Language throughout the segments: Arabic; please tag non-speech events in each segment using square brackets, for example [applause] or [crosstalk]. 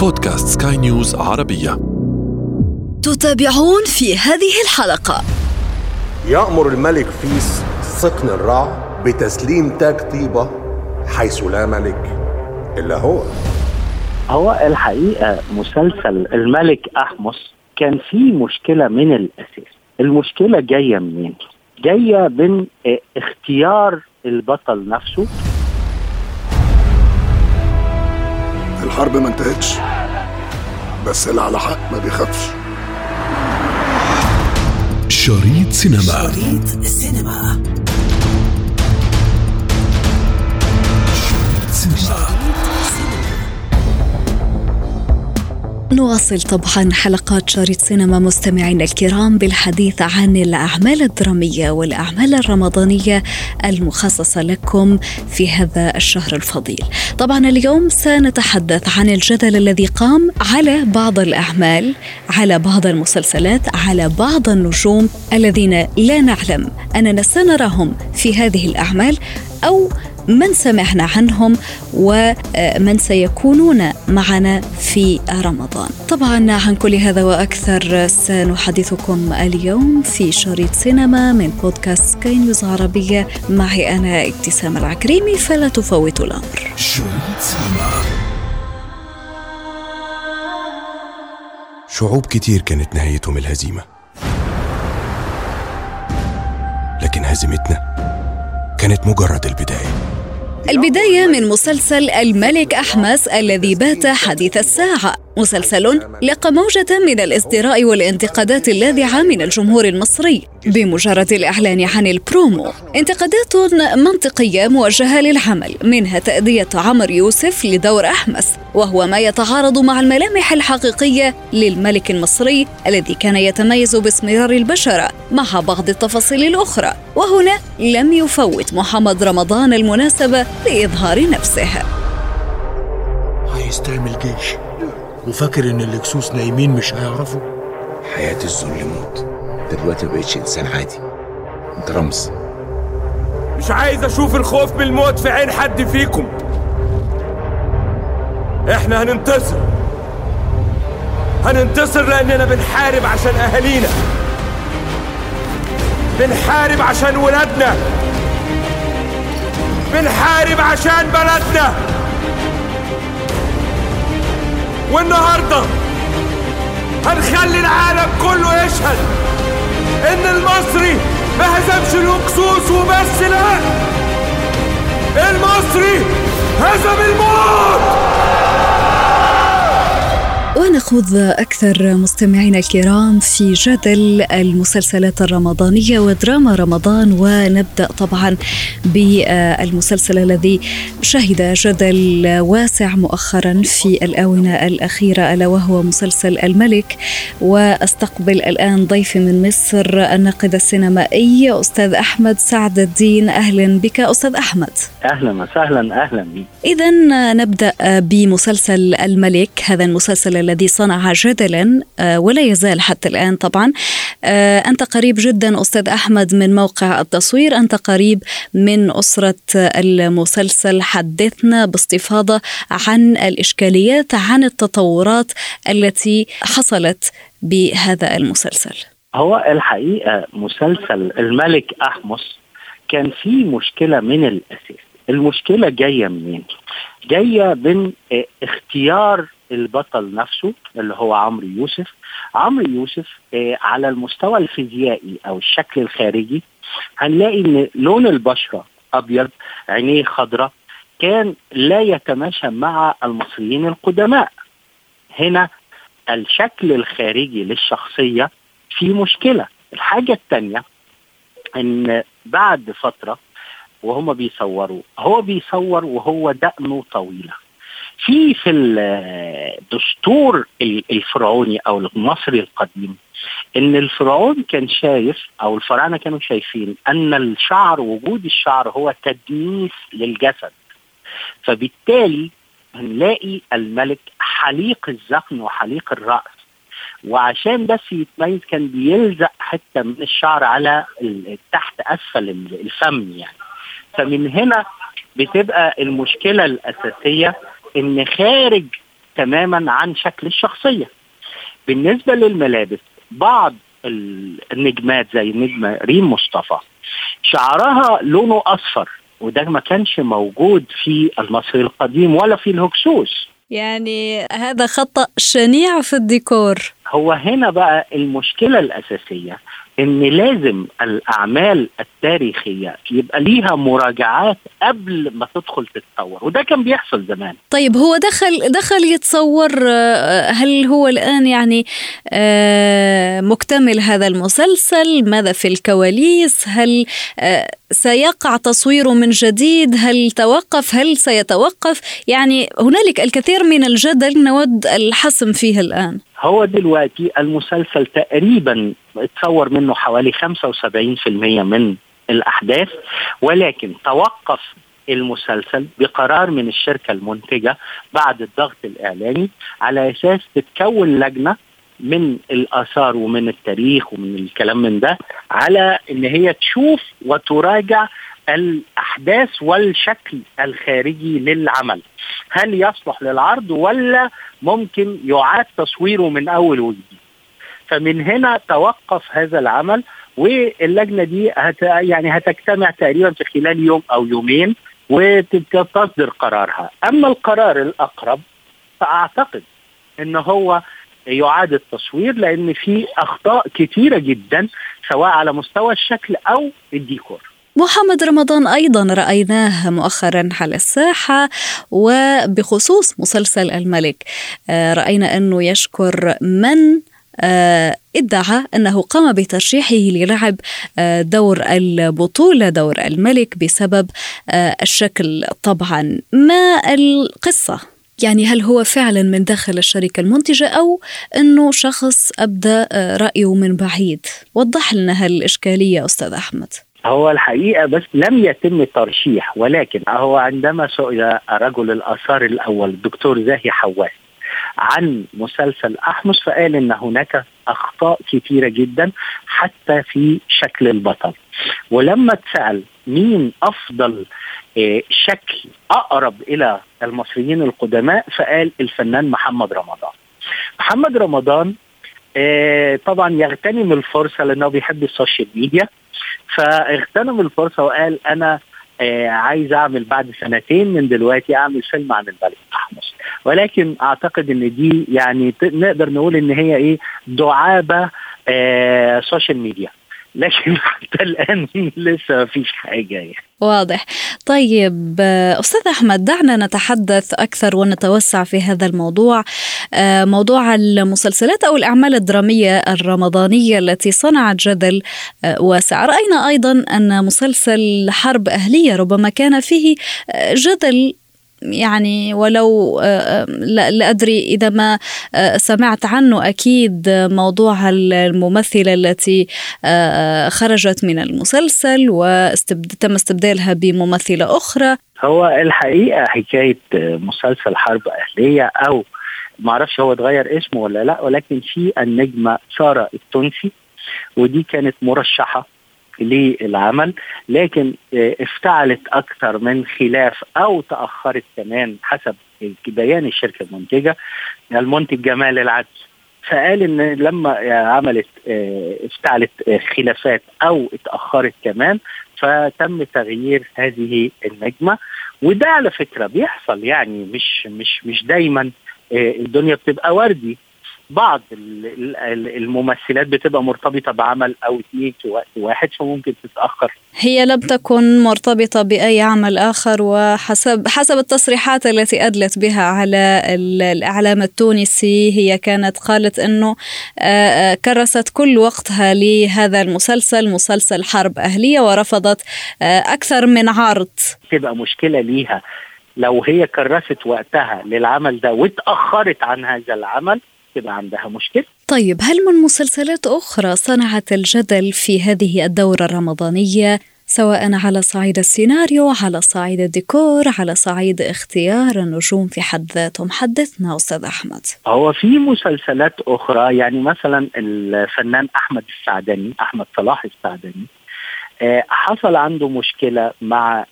بودكاست سكاي نيوز عربية. تتابعون في هذه الحلقة. يأمر الملك أبوفيس سقنن رع بتسليم تاج طيبة حيث لا ملك إلا هو. هو الحقيقة مسلسل الملك أحمس كان فيه مشكلة من الأساس. المشكلة جاية منين؟ جاية من آه، اختيار البطل نفسه. الحرب ما انتهتش بس اللي على حق ما بيخافش. شريط سينما. شريط السينما سينما. نواصل طبعا حلقات شريط سينما مستمعينا الكرام بالحديث عن الأعمال الدرامية والأعمال الرمضانية المخصصة لكم في هذا الشهر الفضيل. طبعا اليوم سنتحدث عن الجدل الذي قام على بعض الأعمال على بعض المسلسلات على بعض النجوم الذين لا نعلم أننا سنراهم في هذه الأعمال أو من سمعنا عنهم ومن سيكونون معنا في رمضان. طبعا عن كل هذا وأكثر سنحدثكم اليوم في شريط سينما من بودكاست سكاي نيوز عربية. معي أنا ابتسام العكريمي فلا تفوتوا الأمر. شريط سينما. شعوب كتير كانت نهايتهم الهزيمة. لكن هزيمتنا كانت مجرد البداية. البداية من مسلسل الملك أحمس الذي بات حديث الساعة. مسلسل لقى موجة من الازدراء والانتقادات اللاذعة من الجمهور المصري بمجرد الإعلان عن البرومو انتقادات منطقية موجهة للعمل منها تأدية عمر يوسف لدور أحمس وهو ما يتعارض مع الملامح الحقيقية للملك المصري الذي كان يتميز باسمرار البشرة مع بعض التفاصيل الأخرى وهنا لم يفوت محمد رمضان المناسبة لإظهار نفسه. عايز تعمل جيش. وفاكر إن اللكسوس نايمين مش هيعرفوا؟ حياة الذل موت. دلوقتي ما بقتش إنسان عادي. أنت رمز. مش عايز أشوف الخوف من الموت في عين حد فيكم. إحنا هننتصر. هننتصر لأننا بنحارب عشان أهالينا. بنحارب عشان ولادنا. بنحارب عشان بلدنا والنهاردة هنخلي العالم كله يشهد إن المصري ما هزمش الهكسوس وبس لا. المصري هزم الموت. ونخوض أكثر مستمعينا الكرام في جدل المسلسلات الرمضانية ودراما رمضان ونبدأ طبعا بالمسلسل الذي شهد جدل واسع مؤخرا في الآونة الأخيرة ألا وهو مسلسل الملك. وأستقبل الآن ضيفي من مصر الناقد السينمائي أستاذ أحمد سعد الدين. أهلا بك أستاذ أحمد. أهلا وسهلا أهلا. إذا نبدأ بمسلسل الملك هذا المسلسل الذي صنع جدلا آه، ولا يزال حتى الآن طبعا. آه، أنت قريب جدا أستاذ أحمد من موقع التصوير أنت قريب من أسرة المسلسل حدثنا باستفاضة عن الإشكاليات عن التطورات التي حصلت بهذا المسلسل. هو الحقيقة مسلسل الملك أحمس كان فيه مشكلة من الأساس. المشكلة جاية منين؟ جاية من آه، اختيار البطل نفسه اللي هو عمرو يوسف. عمرو يوسف آه، على المستوى الفيزيائي أو الشكل الخارجي هنلاقي إن لون البشرة أبيض عينيه خضراء كان لا يتماشى مع المصريين القدماء. هنا الشكل الخارجي للشخصية في مشكلة. الحاجة الثانية إن بعد فترة وهم بيصوروا هو بيصور وهو دقنه طويلة. في في الدستور الفرعوني أو المصري القديم إن الفرعون كان شايف أو الفراعنة كانوا شايفين أن الشعر وجود الشعر هو تدنيس للجسد. فبالتالي هنلاقي الملك حليق الذقن وحليق الرأس. وعشان بس يتميز كان بيلزق حتة من الشعر على تحت أسفل ال- الفم يعني. فمن هنا بتبقى المشكلة الأساسية إن خارج تماما عن شكل الشخصية. بالنسبة للملابس بعض النجمات زي النجمه ريم مصطفى شعرها لونه أصفر وده ما كانش موجود في المصري القديم ولا في الهكسوس. يعني هذا خطأ شنيع في الديكور. هو هنا بقى المشكلة الأساسية. إن لازم الأعمال التاريخية يبقى ليها مراجعات قبل ما تدخل تتصور وده كان بيحصل زمان. طيب هو دخل دخل يتصور آه، هل هو الآن يعني آه، مكتمل هذا المسلسل؟ ماذا في الكواليس؟ هل آه، سيقع تصويره من جديد؟ هل توقف؟ هل سيتوقف؟ يعني هنالك الكثير من الجدل نود الحسم فيه الآن. هو دلوقتي المسلسل تقريبا اتصور منه حوالي 75% من الأحداث ولكن توقف المسلسل بقرار من الشركة المنتجة بعد الضغط الاعلامي على أساس تتكون لجنة من الآثار ومن التاريخ ومن الكلام من ده على إن هي تشوف وتراجع الأحداث والشكل الخارجي للعمل. هل يصلح للعرض ولا ممكن يعاد تصويره من أول وجديد؟ فمن هنا توقف هذا العمل واللجنة دي هت يعني هتجتمع تقريبا في خلال يوم أو يومين وتصدر قرارها. أما القرار الأقرب فأعتقد إن هو يعاد التصوير لأن في أخطاء كثيره جدا سواء على مستوى الشكل أو الديكور. محمد رمضان أيضا رأيناه مؤخرا على الساحة وبخصوص مسلسل الملك. آه، رأينا أنه يشكر من آه، ادعى أنه قام بترشيحه للعب آه، دور البطولة دور الملك بسبب الشكل طبعا. ما القصة؟ يعني هل هو فعلا من داخل الشركة المنتجة أو أنه شخص أبدى رأيه من بعيد؟ وضح لنا هالإشكالية أستاذ أحمد. هو الحقيقة بس لم يتم ترشيح ولكن هو عندما سئل رجل الآثار الأول الدكتور زاهي حواس عن مسلسل أحمس فقال إن هناك أخطاء كثيرة جدا حتى في شكل البطل. ولما اتسأل مين أفضل آه، شكل أقرب إلى المصريين القدماء فقال الفنان محمد رمضان. محمد رمضان آه، طبعا يغتنم الفرصة لأنه بيحب ال social media فاغتنم الفرصة وقال أنا آه عايز أعمل بعد سنتين من دلوقتي أعمل فيلم عن الملك احمس ولكن أعتقد إن دي يعني نقدر نقول إن هي إيه دعابة آه social media. لكن [laughs] حتى الآن لسه ما فيش حاجة يعني. واضح. طيب أستاذ أحمد دعنا نتحدث أكثر ونتوسع في هذا الموضوع. آه، موضوع المسلسلات أو الأعمال الدرامية الرمضانية التي صنعت جدل آه، واسع. رأينا أيضا أن مسلسل حرب أهلية ربما كان فيه آه، جدل يعني ولو آه، لا أدري إذا ما آه، سمعت عنه أكيد موضوع الممثلة التي آه، خرجت من المسلسل وتم استبدالها بممثلة أخرى. هو الحقيقة حكاية مسلسل حرب أهلية أو ما أعرفش هو اتغير اسمه ولا لأ ولكن في النجمة سارة التونسي ودي كانت مرشحة للعمل لكن آه، افتعلت أكثر من خلاف أو تأخرت كمان حسب بيان الشركة المنتجة المنتج جمال العدل. فقال إن لما عملت آه، افتعلت آه، خلافات أو اتأخرت كمان فتم تغيير هذه النجمة. وده على فكرة بيحصل يعني مش مش مش دايما الدنيا بتبقى وردي. بعض الممثلات بتبقى مرتبطة بعمل أو اثنين في وقت واحد فممكن تتأخر. هي لم تكن مرتبطة بأي عمل آخر وحسب حسب التصريحات التي أدلت بها على الإعلام التونسي هي كانت قالت أنه آه، آه، كرست كل وقتها لهذا المسلسل مسلسل حرب أهلية ورفضت آه، أكثر من عرض. تبقى مشكلة ليها. لو هي كرست وقتها للعمل ده واتأخرت عن هذا العمل تبقى عندها مشكله طيب هل من مسلسلات أخرى صنعت الجدل في هذه الدورة الرمضانية سواء على صعيد السيناريو على صعيد الديكور على صعيد اختيار النجوم في حد ذاتهم؟ حدثنا أستاذ أحمد. هو في مسلسلات أخرى يعني مثلا الفنان أحمد السعدني أحمد صلاح السعدني آه، حصل عنده مشكلة مع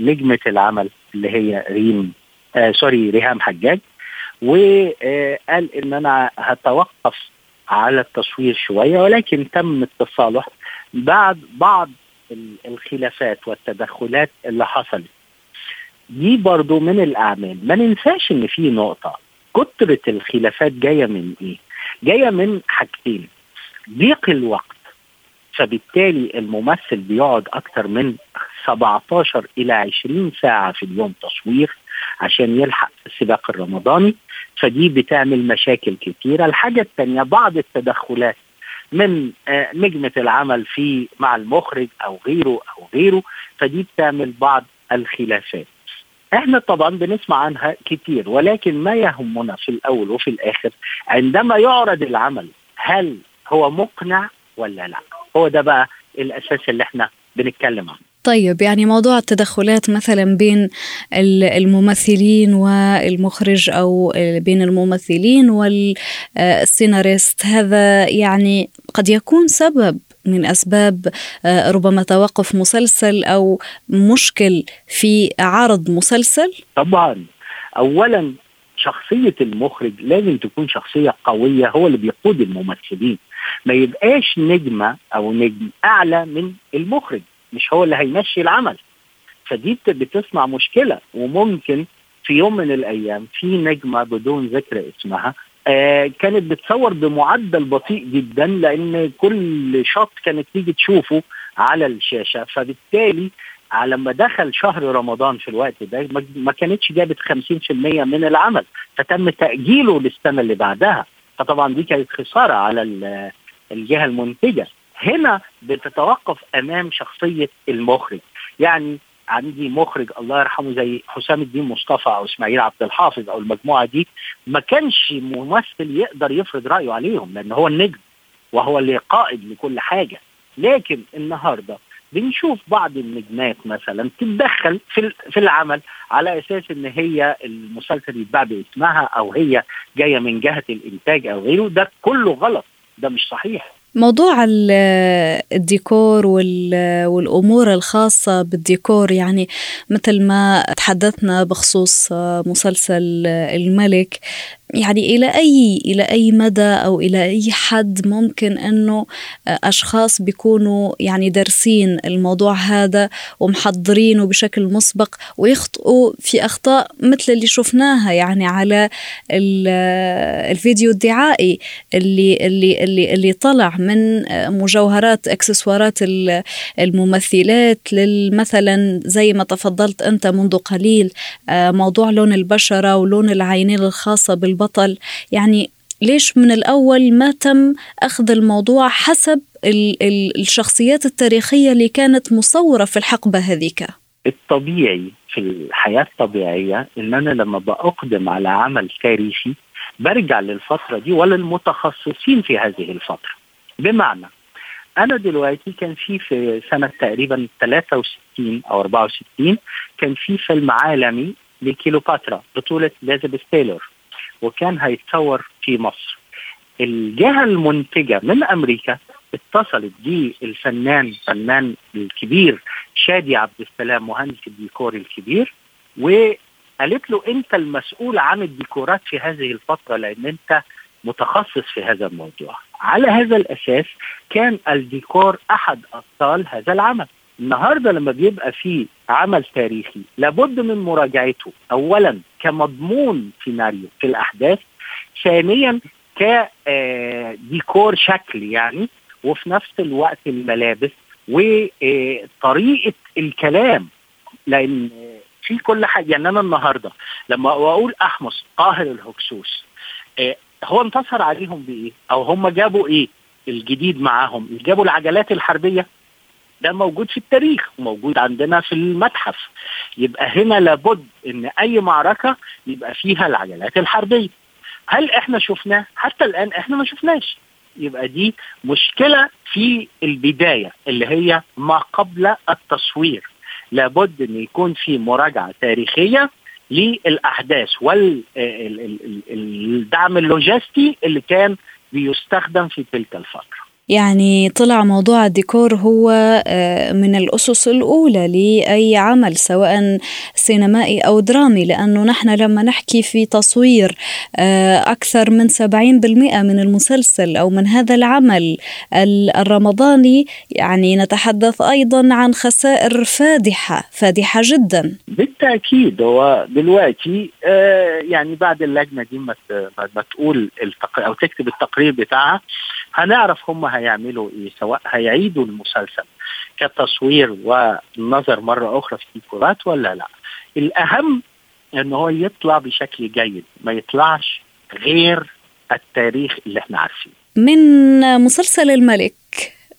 نجمه العمل اللي هي ريم آه سوري ريهام حجاج. وقال إن أنا هتوقف على التصوير شوية ولكن تم التصالح بعد بعض الخلافات والتدخلات اللي حصلت. دي برضو من الأعمال. ما ننساش إن في نقطة. كترة الخلافات جاية من إيه؟ جاية من حاجتين. ضيق الوقت فبالتالي الممثل بيقعد أكتر من 17 إلى 20 ساعة في اليوم تصوير. عشان يلحق السباق الرمضاني فدي بتعمل مشاكل كتيرة. الحاجة الثانية بعض التدخلات من آه، نجمة العمل في مع المخرج أو غيره أو غيره فدي بتعمل بعض الخلافات. إحنا طبعا بنسمع عنها كتير ولكن ما يهمنا في الأول وفي الآخر عندما يعرض العمل هل هو مقنع ولا لا؟ هو ده بقى الأساس اللي إحنا بنتكلم عنه. طيب يعني موضوع التدخلات مثلا بين الممثلين والمخرج أو بين الممثلين والسيناريست هذا يعني قد يكون سبب من أسباب آه، ربما توقف مسلسل أو مشكل في عرض مسلسل؟ طبعا. اولا شخصية المخرج لازم تكون شخصية قوية هو اللي بيقود الممثلين. ما يبقاش نجمة أو نجم أعلى من المخرج. مش هو اللي هيمشي العمل. فدي بتصنع مشكلة. وممكن في يوم من الأيام في نجمة بدون ذكر اسمها آه كانت بتصور بمعدل بطيء جدا لأن كل شوت كانت تيجي تشوفه على الشاشة. فبالتالي لما دخل شهر رمضان في الوقت ده ما كانتش جابت 50% من العمل. فتم تأجيله للسنة اللي بعدها. فطبعا دي كانت خسارة على الجهة المنتجة. هنا بتتوقف أمام شخصية المخرج. يعني عندي مخرج الله يرحمه زي حسام الدين مصطفى أو إسماعيل عبد الحافظ أو المجموعة دي ما كانش ممثل يقدر يفرض رأيه عليهم لأن هو النجم وهو اللي قائد لكل حاجة. لكن النهارده بنشوف بعض النجمات مثلا تتدخل في في العمل على أساس إن هي المسلسل يتباع باسمها أو هي جاية من جهة الإنتاج أو غيره. ده كله غلط. ده مش صحيح. موضوع الديكور والأمور الخاصة بالديكور يعني مثل ما تحدثنا بخصوص مسلسل الملك يعني إلى أي إلى أي مدى أو إلى أي حد ممكن أنه أشخاص بيكونوا يعني دارسين الموضوع هذا ومحضرينه بشكل مسبق ويخطئوا في أخطاء مثل اللي شفناها يعني على الفيديو الدعائي اللي اللي اللي اللي طلع من مجوهرات إكسسوارات الممثلات مثلا زي ما تفضلت أنت منذ قليل موضوع لون البشرة ولون العينين الخاصة بال البطل. يعني ليش من الأول ما تم أخذ الموضوع حسب الشخصيات التاريخية اللي كانت مصورة في الحقبة هذيك؟ الطبيعي في الحياة الطبيعية إن أنا لما بأقدم على عمل تاريخي برجع للفترة دي وللمتخصصين في هذه الفترة. بمعنى أنا دلوقتي كان في في سنة تقريبا 63 أو 64 كان في فيلم عالمي لكليوباترا بطولة إليزابيث تايلور. وكان هيتصور في مصر. الجهة المنتجة من أمريكا اتصلت بالفنان الفنان الكبير شادي عبد السلام مهندس الديكور الكبير وقالت له أنت المسؤول عن الديكورات في هذه الفترة لأن أنت متخصص في هذا الموضوع. على هذا الأساس كان الديكور أحد أبطال هذا العمل. النهارده لما بيبقى في عمل تاريخي لابد من مراجعته اولا كمضمون سيناريو في الأحداث ثانيا كديكور شكل يعني وفي نفس الوقت الملابس وطريقه الكلام لأن في كل حاجة يعني أنا النهارده لما أقول احمس قاهر الهكسوس آه، هو انتصر عليهم بإيه؟ أو هم جابوا إيه؟ الجديد معاهم جابوا العجلات الحربية ده موجود في التاريخ وموجود عندنا في المتحف. يبقى هنا لابد إن أي معركة يبقى فيها العجلات الحربية. هل إحنا شفناه حتى الآن إحنا ما شفناش. يبقى دي مشكلة في البداية اللي هي ما قبل التصوير. لابد إن يكون في مراجعة تاريخية للأحداث والدعم اللوجستي اللي كان بيستخدم في تلك الفترة. يعني طلع موضوع الديكور هو آه، من الأسس الأولى لأي عمل سواء سينمائي أو درامي لأنه نحن لما نحكي في تصوير آه، أكثر من 70% من المسلسل أو من هذا العمل الرمضاني يعني نتحدث أيضا عن خسائر فادحة فادحة جدا. بالتأكيد هو دلوقتي آه، يعني بعد اللجنة دي ما تقول أو تكتب التقرير بتاعها هنعرف هم هيعملوا إيه سواء هيعيدوا المسلسل كتصوير والنظر مرة أخرى في الديكورات ولا لا. الأهم إن هو يطلع بشكل جيد ما يطلعش غير التاريخ اللي إحنا عارفينه. من مسلسل الملك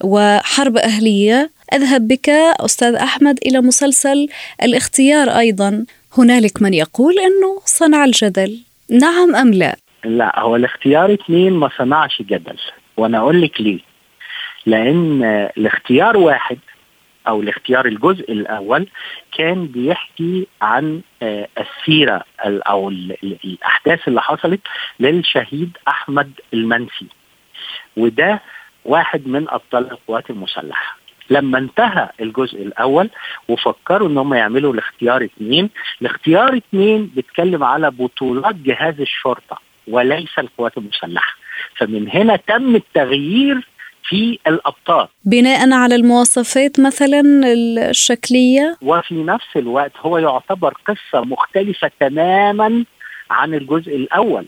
وحرب أهلية أذهب بك أستاذ أحمد إلى مسلسل الاختيار أيضا. هنالك من يقول أنه صنع الجدل. نعم أم لا؟ لا هو الاختيار اثنين ما صنعش جدل. وأنا أقول لك ليه. لأن الاختيار واحد أو الاختيار الجزء الأول كان بيحكي عن آه، السيرة أو الأحداث اللي حصلت للشهيد أحمد المنسي. وده واحد من أبطال القوات المسلحة. لما انتهى الجزء الأول وفكروا إن هم يعملوا الاختيار اثنين الاختيار اثنين بيتكلم على بطولات جهاز الشرطة وليس القوات المسلحة. فمن هنا تم التغيير في الأبطال. بناء على المواصفات مثلا الشكلية؟ وفي نفس الوقت هو يعتبر قصة مختلفة تماما عن الجزء الأول.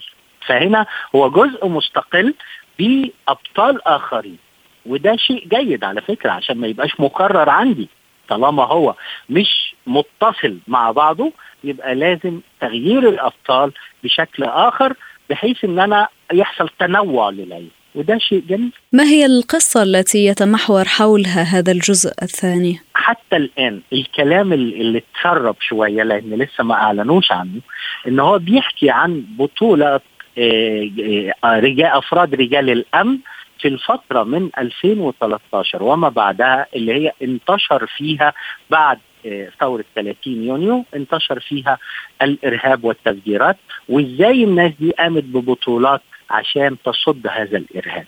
فهنا هو جزء مستقل بأبطال آخرين. وده شيء جيد على فكرة عشان ما يبقاش مكرر عندي. طالما هو مش متصل مع بعضه يبقى لازم تغيير الأبطال بشكل آخر بحيث ان أنا يحصل تنوع للعيد وده شيء جميل ما هي القصة التي يتمحور حولها هذا الجزء الثاني؟ حتى الآن الكلام اللي اتسرب شوية لأن لسه ما أعلنوش عنه إن هو بيحكي عن بطولة آه، آه، رجال أفراد رجال الأمن في الفترة من 2013 وما بعدها اللي هي انتشر فيها بعد ثورة 30 يونيو انتشر فيها الإرهاب والتفجيرات وإزاي الناس دي قامت ببطولات عشان تصد هذا الإرهاب.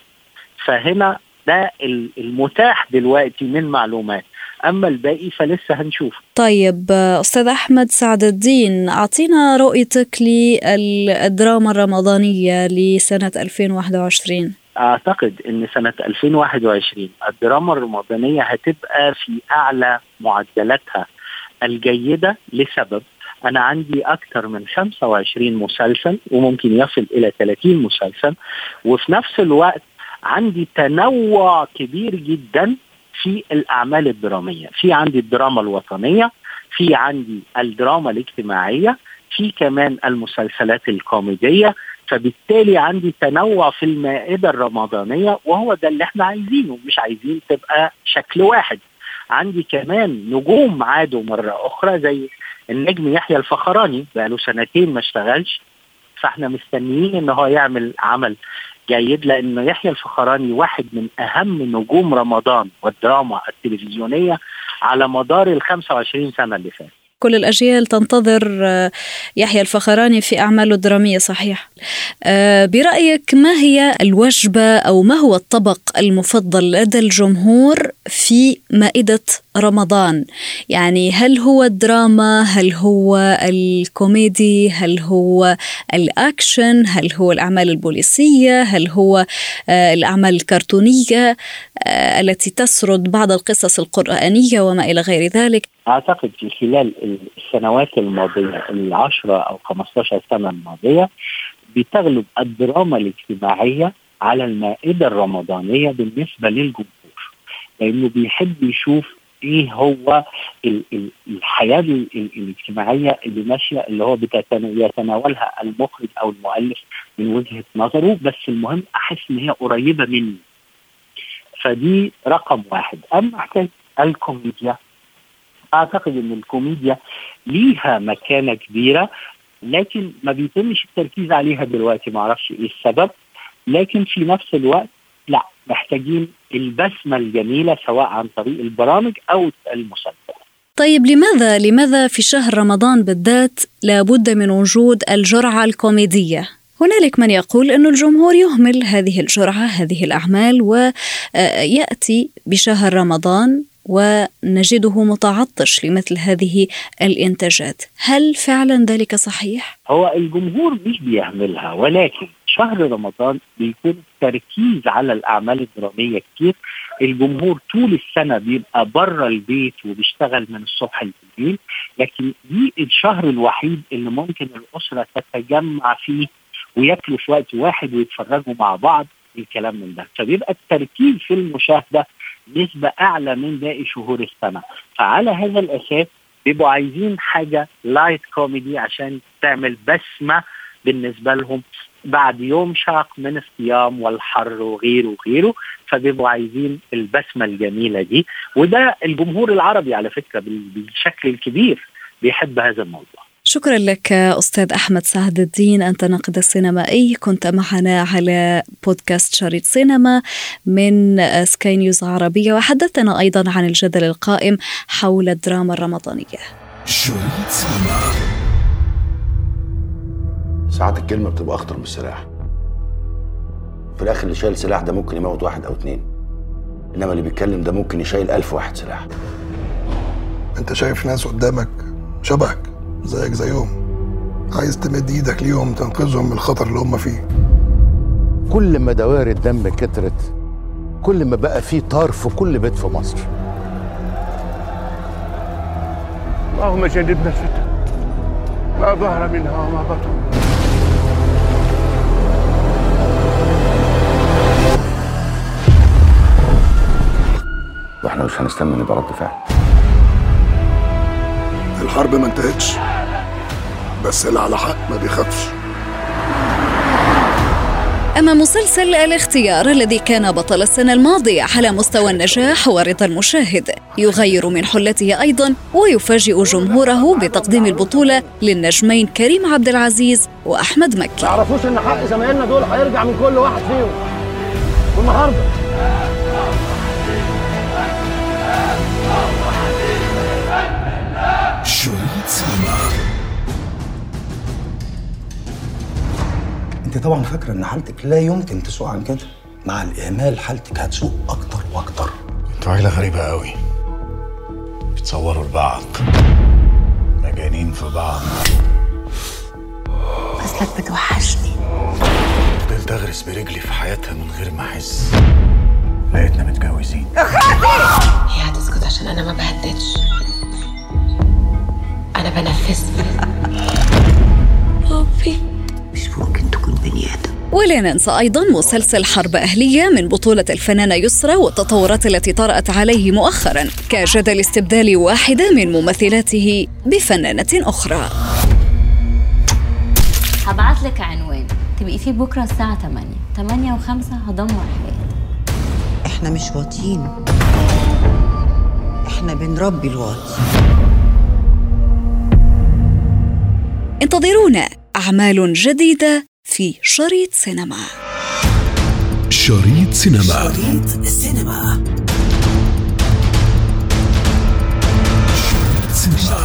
فهنا ده المتاح دلوقتي من معلومات. أما الباقي فلسه هنشوف. طيب أستاذ أحمد سعد الدين أعطينا رؤيتك للدراما الرمضانية لسنة 2021 أعتقد إن سنة 2021 الدراما الرمضانيه هتبقى في أعلى معدلاتها الجيدة. لسبب أنا عندي أكثر من 25 مسلسل وممكن يصل إلى 30 مسلسل وفي نفس الوقت عندي تنوع كبير جدا في الأعمال الدرامية. في عندي الدراما الوطنية في عندي الدراما الاجتماعية في كمان المسلسلات الكوميدية فبالتالي عندي تنوع في المائدة الرمضانية وهو ده اللي إحنا عايزينه مش عايزين تبقى شكل واحد. عندي كمان نجوم عادوا مرة أخرى زي النجم يحيى الفخراني بقاله سنتين ما اشتغلش فإحنا مستنيين إن هو يعمل عمل جيد لأنه يحيى الفخراني واحد من أهم نجوم رمضان والدراما التلفزيونية على مدار ال 25 سنة اللي فاتت كل الأجيال تنتظر آه، يحيى الفخراني في أعماله الدرامية صحيح. آه، برأيك ما هي الوجبة أو ما هو الطبق المفضل لدى الجمهور في مائدة رمضان. يعني هل هو الدراما؟ هل هو الكوميدي؟ هل هو الأكشن؟ هل هو الأعمال البوليسية؟ هل هو آه، الأعمال الكرتونية التي تسرد بعض القصص القرآنية وما إلى غير ذلك؟ أعتقد في خلال السنوات الماضية العشرة أو 15 سنة الماضية بتغلب الدراما الاجتماعية على المائدة الرمضانية بالنسبة للجمهور لأنه بيحب يشوف إيه هو الحياة الاجتماعية اللي ماشية اللي هو يتناولها المخرج أو المؤلف من وجهة نظره. بس المهم أحس إن هي قريبة مني. فدي رقم واحد. أما حكاية الكوميديا أعتقد إن الكوميديا ليها مكانة كبيرة لكن ما بيتمش التركيز عليها دلوقتي ما أعرفش إيه السبب. لكن في نفس الوقت محتاجين البسمة الجميلة سواء عن طريق البرامج أو المسلسلات. طيب لماذا لماذا في شهر رمضان بالذات لابد من وجود الجرعة الكوميدية؟ هنالك من يقول أن الجمهور يهمل هذه الجرعة هذه الأعمال ويأتي بشهر رمضان ونجده متعطش لمثل هذه الإنتاجات. هل فعلا ذلك صحيح؟ هو الجمهور مش بيعملها ولكن شهر رمضان بيكون التركيز على الأعمال الدرامية كتير. الجمهور طول السنة بيبقى بره البيت وبيشتغل من الصبح للليل لكن دي الشهر الوحيد اللي ممكن الأسرة تتجمع فيه وياكلوا في وقت واحد ويتفرجوا مع بعض الكلام من ده. فبيبقى التركيز في المشاهدة نسبة أعلى من باقي شهور السنة. فعلى هذا الأساس بيبقوا عايزين حاجة light كوميدي عشان تعمل بسمة بالنسبة لهم. بعد يوم شاق من الصيام والحر وغيره وغيره فبيبقوا عايزين البسمة الجميلة دي. وده الجمهور العربي على فكرة بالشكل الكبير بيحب هذا الموضوع. شكرا لك أستاذ أحمد سعد الدين أنت ناقد السينمائي. كنت معنا على بودكاست شريط سينما من سكاي نيوز عربية. وحدثنا أيضا عن الجدل القائم حول الدراما الرمضانية. شريط سينما. ساعات الكلمة بتبقى أخطر من السلاح. في الآخر اللي شايل سلاح ده ممكن يموت واحد أو اتنين. إنما اللي بيتكلم ده ممكن يشيل ألف واحد سلاح. أنت شايف ناس قدامك شبهك زيك زيهم. عايز تمد إيدك ليهم تنقذهم من الخطر اللي هم فيه. كل ما دوائر الدم كترت كل ما بقى في طار في كل بيت في مصر. اللهم جنبنا الفتن ما ظهر منها وما بطن. وإحنا مش هنستنى نبقى رد فعل. الحرب ما انتهتش بس اللي على حق ما بيخافش أما مسلسل الاختيار الذي كان بطل السنة الماضية على مستوى النجاح ورضا المشاهد يغير من حلته أيضا ويفاجئ جمهوره بتقديم البطولة للنجمين كريم عبد العزيز وأحمد مكي. تعرفوش إن حق زمايلنا دول هيرجع من كل واحد فيهم. والنهاردة سينما أنت طبعا فاكره إن حالتك لا يمكن تسوء عن كده؟ مع الإهمال حالتك هتسوء أكتر وأكتر. أنتوا عيلة غريبة قوي بتصوروا لبعض مجانين في بعض. أصلك بتوحشني. فضلت أغرس برجلي في حياتها من غير ما أحس. لقيتنا متجوزين. هي هتسكت عشان أنا ما بهددش. أنا بنفذ بابي مش ممكن تكون بني آدم. ولا ننسى أيضا مسلسل حرب أهلية من بطولة الفنانة يسرى والتطورات التي طرأت عليه مؤخرا كجدل استبدال واحدة من ممثلاته بفنانة أخرى. هبعت لك عنوان. تبقي فيه بكرة الساعة 8 8 و5 هدمر حياتك إحنا مش واطيين إحنا بنربي الواطي انتظرونا. أعمال جديدة في شريط سينما. شريط سينما. شريط سينما. شريط سينما.